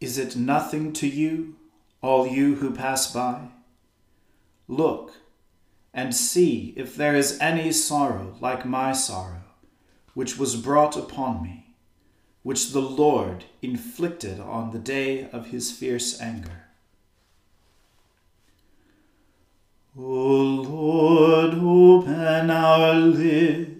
Is it nothing to you, all you who pass by? Look and see if there is any sorrow like my sorrow, which was brought upon me, which the Lord inflicted on the day of his fierce anger. O Lord, open our lips,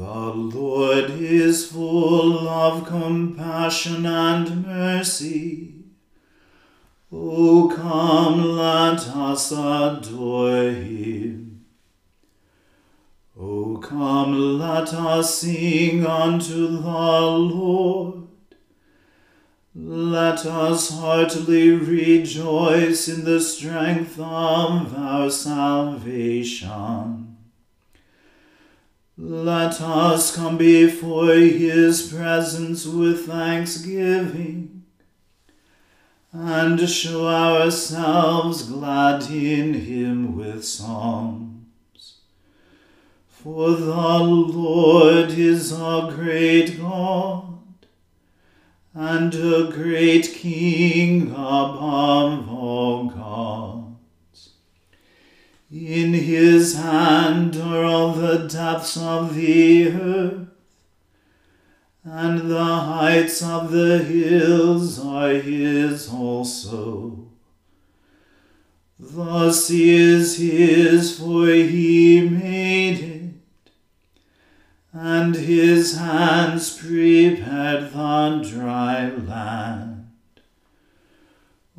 Lord is full of compassion and mercy O come, let us adore him. O come, let us sing unto the Lord. Let us heartily rejoice in the strength of our salvation. Let us come before his presence with thanksgiving and show ourselves glad in him with songs. For the Lord is a great God and a great King above all gods. In his hand are all the depths of the earth and the heights of the hills are his also. The sea is his, for he made it, and his hands prepared the dry land.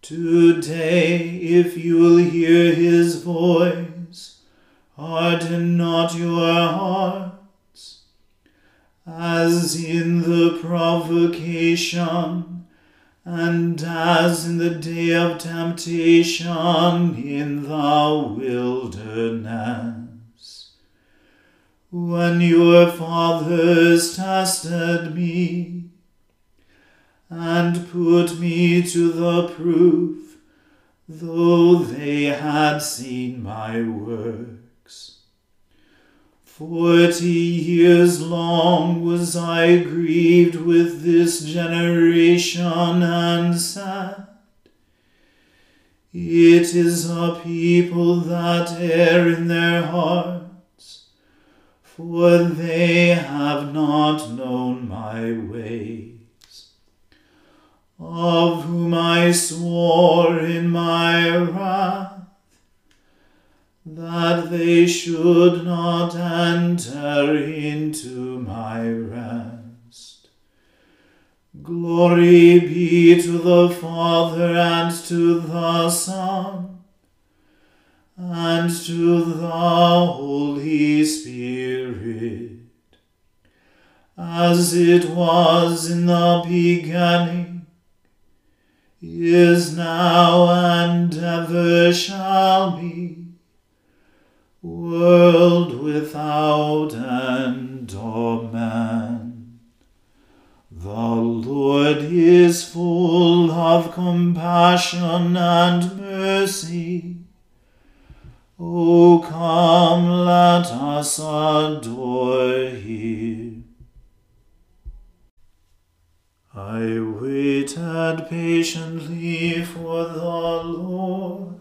Today, if you'll hear his voice, harden not your hearts, as in the provocation, and as in the day of temptation in the wilderness. When your fathers tested me, and put me to the proof, though they had seen my works. Forty years long was I grieved with this generation and sad. It is a people that err in their hearts, for they have not known my ways. Of whom I swore in my wrath, that they should not enter into my rest. Glory be to the Father and to the Son and to the Holy Spirit, as it was in the beginning, is now, and ever shall be world without end. Amen. The Lord is full of compassion and mercy. O come, let us adore him. I waited patiently for the Lord,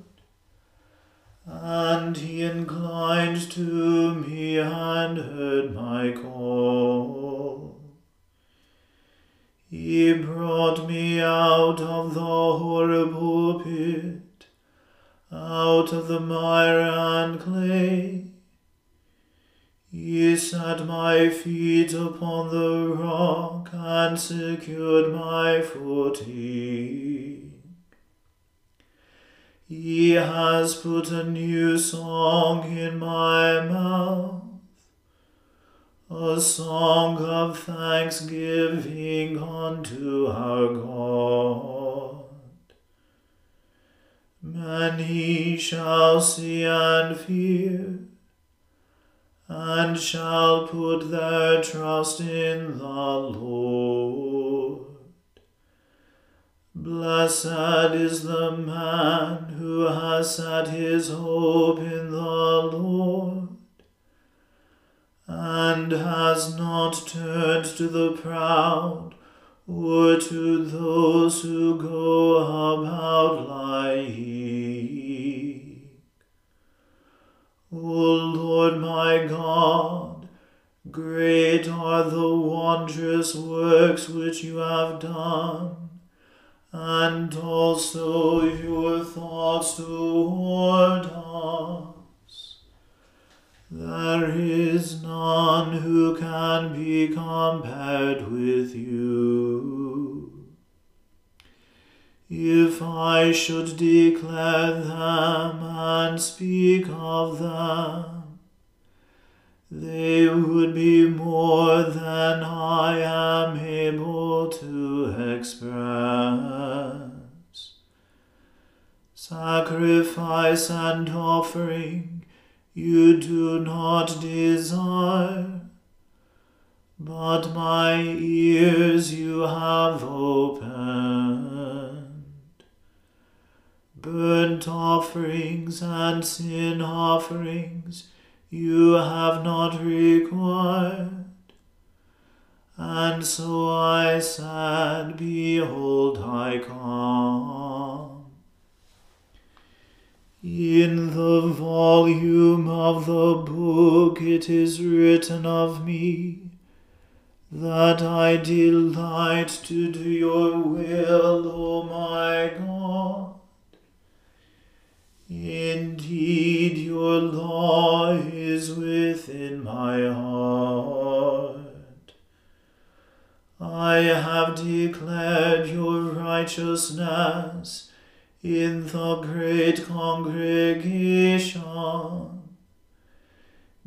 and he inclined to me and heard my call. He brought me out of the horrible pit, out of the mire and clay. He set my feet upon the rock and secured my footing. He has put a new song in my mouth, a song of thanksgiving unto our God. Many shall see and fear and shall put their trust in the Lord. Blessed is the man who has set his hope in the Lord, and has not turned to the proud or to those who go about lying. O Lord my God, great are the wondrous works which you have done, and also your thoughts toward us. There is none who can be compared with you. If I should declare them and speak of them, they would be more than I am able to express. Sacrifice and offering you do not desire, but my ears you have opened burnt offerings and sin offerings you have not required. And so I said, Behold, I come. In the volume of the book it is written of me that I delight to do your will, O my God. Indeed, your law is within my heart. I have declared your righteousness in the great congregation.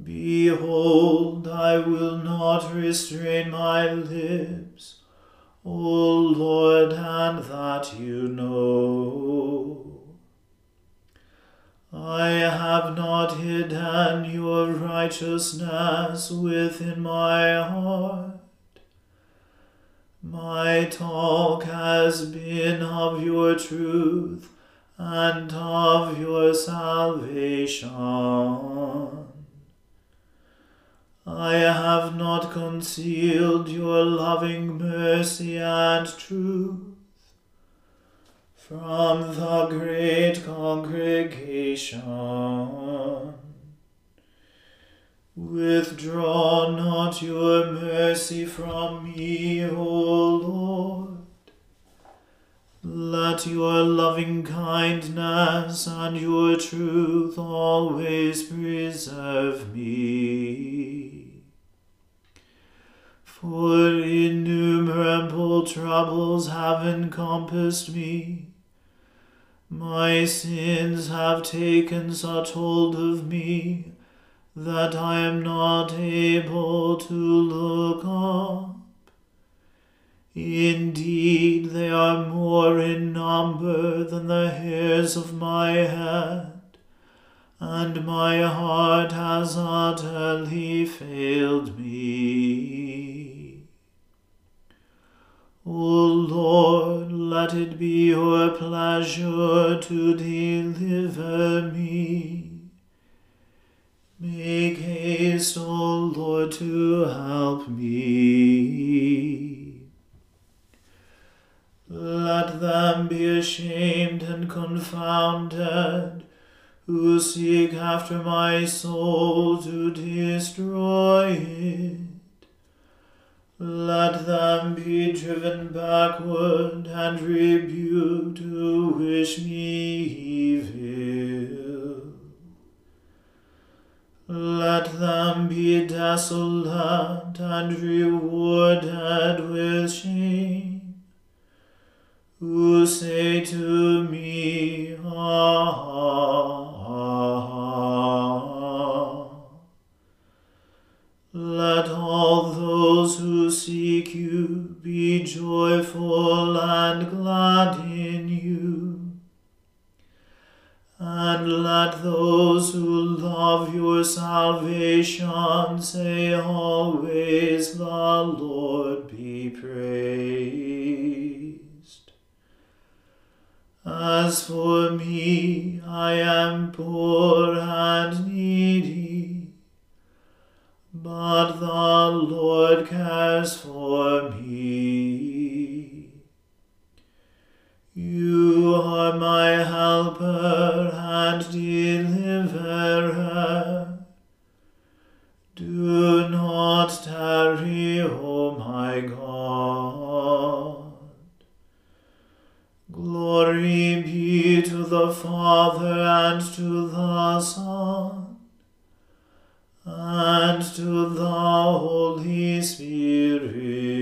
Behold, I will not restrain my lips, O Lord, and that you know. I have not hidden your righteousness within my heart. My talk has been of your truth and of your salvation. I have not concealed your loving mercy and truth from the great congregation. Withdraw not your mercy from me, O Lord. Let your loving kindness and your truth always preserve me. For innumerable troubles have encompassed me my sins have taken such hold of me that I am not able to look up. Indeed, they are more in number than the hairs of my head, and my heart has utterly failed me. O Lord, let it be your pleasure to deliver me. Make haste, O Lord, to help me. Let them be ashamed and confounded who seek after my soul to destroy it. Let them be driven backward and rebuked who wish me evil. Let them be desolate and rewarded with shame, who say to me, Ah, Let all those who seek you be joyful and glad in you. And let those who love your salvation say always, The Lord be praised. As for me, I am poor and needy but the Lord cares for me. You are my helper and deliverer. Do not tarry, O my God. Glory be to the Father and to the Son and to the Holy Spirit,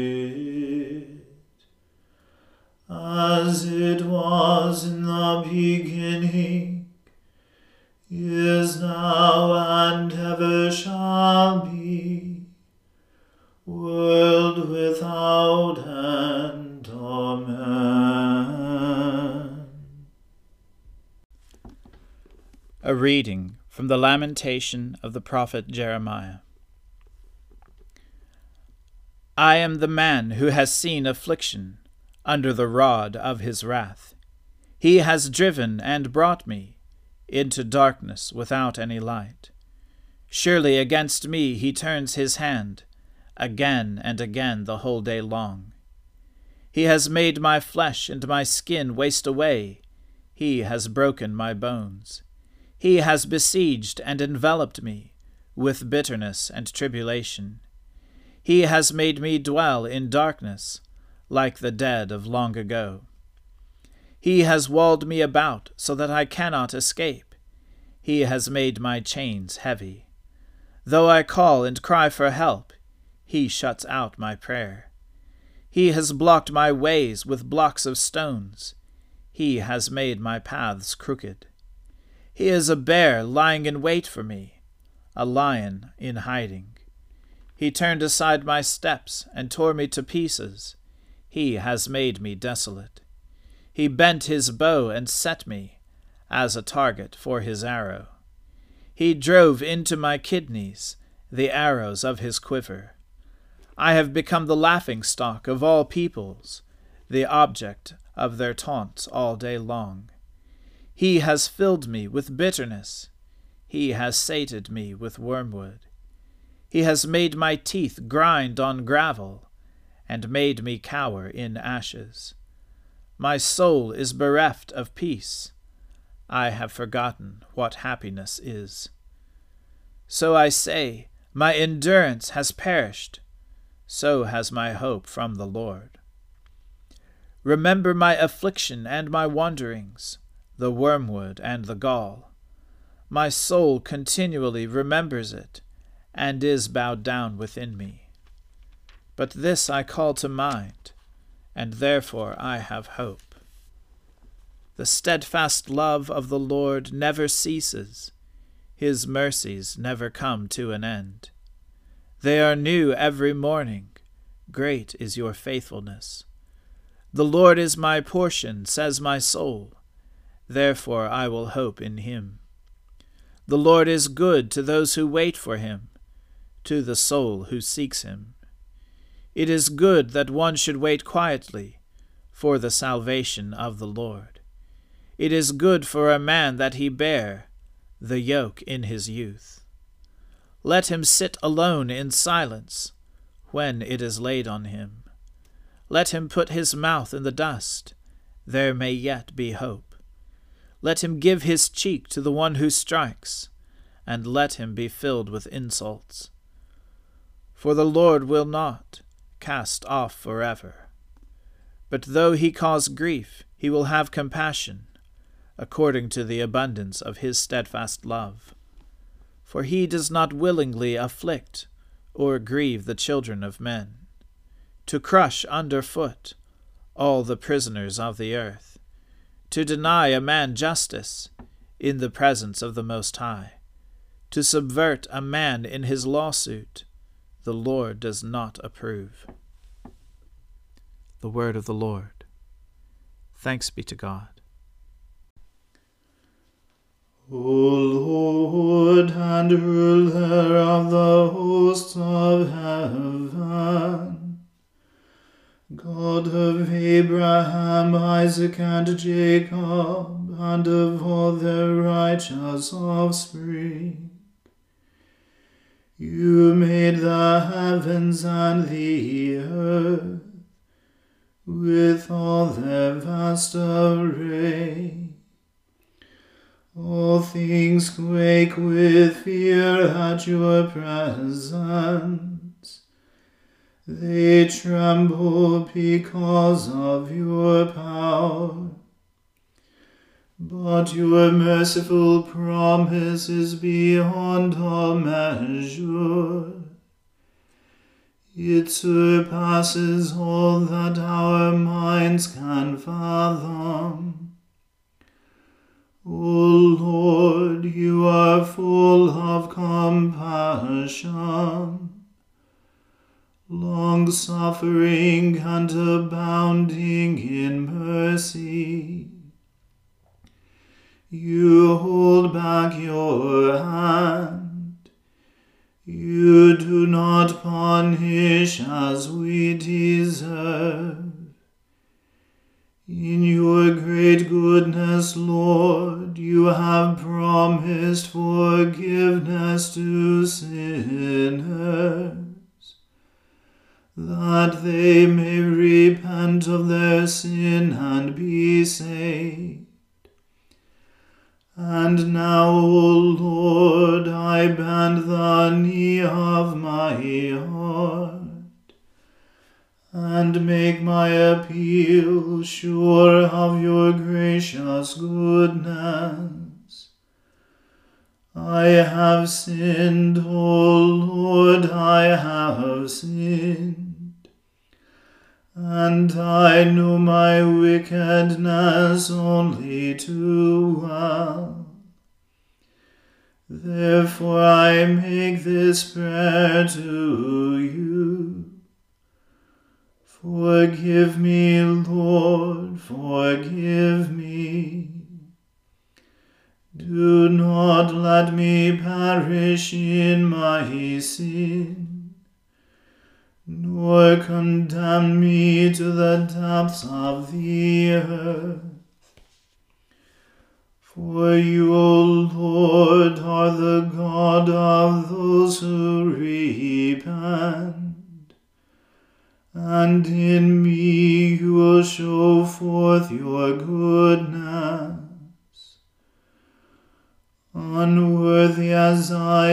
the lamentation of the prophet Jeremiah. I am the man who has seen affliction under the rod of his wrath. He has driven and brought me into darkness without any light. Surely against me he turns his hand again and again the whole day long. He has made my flesh and my skin waste away. He has broken my bones. He has besieged and enveloped me with bitterness and tribulation. He has made me dwell in darkness, like the dead of long ago. He has walled me about so that I cannot escape. He has made my chains heavy. Though I call and cry for help, he shuts out my prayer. He has blocked my ways with blocks of stones. He has made my paths crooked. He is a bear lying in wait for me, a lion in hiding. He turned aside my steps and tore me to pieces. He has made me desolate. He bent his bow and set me as a target for his arrow. He drove into my kidneys the arrows of his quiver. I have become the laughing stock of all peoples, the object of their taunts all day long. He has filled me with bitterness. He has sated me with wormwood. He has made my teeth grind on gravel, and made me cower in ashes. My soul is bereft of peace. I have forgotten what happiness is. So I say, My endurance has perished. So has my hope from the Lord. Remember my affliction and my wanderings the wormwood, and the gall. My soul continually remembers it, and is bowed down within me. But this I call to mind, and therefore I have hope. The steadfast love of the Lord never ceases, his mercies never come to an end. They are new every morning. Great is your faithfulness. The Lord is my portion, says my soul. Therefore I will hope in him. The Lord is good to those who wait for him, to the soul who seeks him. It is good that one should wait quietly for the salvation of the Lord. It is good for a man that he bear the yoke in his youth. Let him sit alone in silence when it is laid on him. Let him put his mouth in the dust, there may yet be hope. Let him give his cheek to the one who strikes, and let him be filled with insults. For the Lord will not cast off forever. But though he cause grief, he will have compassion, according to the abundance of his steadfast love. For he does not willingly afflict or grieve the children of men, to crush under foot all the prisoners of the earth, to deny a man justice in the presence of the Most High, to subvert a man in his lawsuit, the Lord does not approve. The Word of the Lord. Thanks be to God. O Lord and ruler of the hosts of heaven, God of Abraham, Isaac, and Jacob, and of all their righteous offspring, you made the heavens and the earth with all their vast array. All things quake with fear at your presence. They tremble because of your power. But your merciful promise is beyond all measure. It surpasses all that our minds can fathom. O Lord, you are full of compassion, long suffering and abounding in mercy. You hold back your hand. You do not punish as we deserve. In your great goodness, Lord, you have promised forgiveness to sinners, that they may repent of their sin and be saved. And now, O Lord, I bend the knee of my heart and make my appeal sure of your gracious goodness. I have sinned, O Lord, I have sinned, and I know my wickedness only too well. Therefore I make this prayer to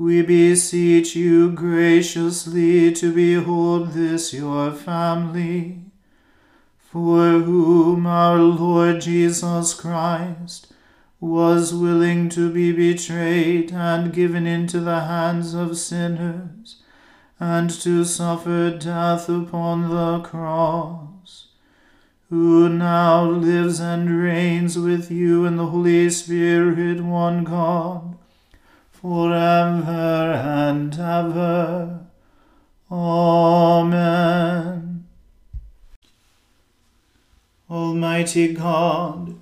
we beseech you graciously to behold this your family, for whom our Lord Jesus Christ was willing to be betrayed and given into the hands of sinners and to suffer death upon the cross, who now lives and reigns with you in the Holy Spirit, one God, for ever and ever. Amen. Almighty God,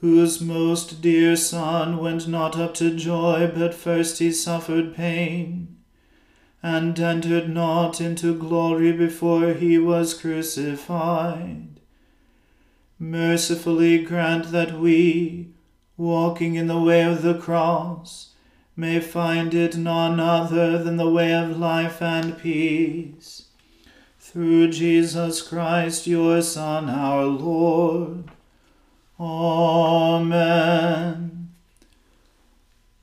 whose most dear Son went not up to joy, but first he suffered pain and entered not into glory before he was crucified. Mercifully grant that we, walking in the way of the cross, may find it none other than the way of life and peace. Through Jesus Christ, your Son, our Lord. Amen.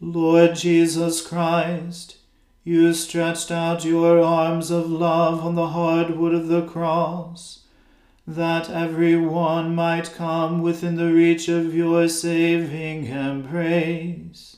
Lord Jesus Christ, you stretched out your arms of love on the hard wood of the cross, that every one might come within the reach of your saving embrace.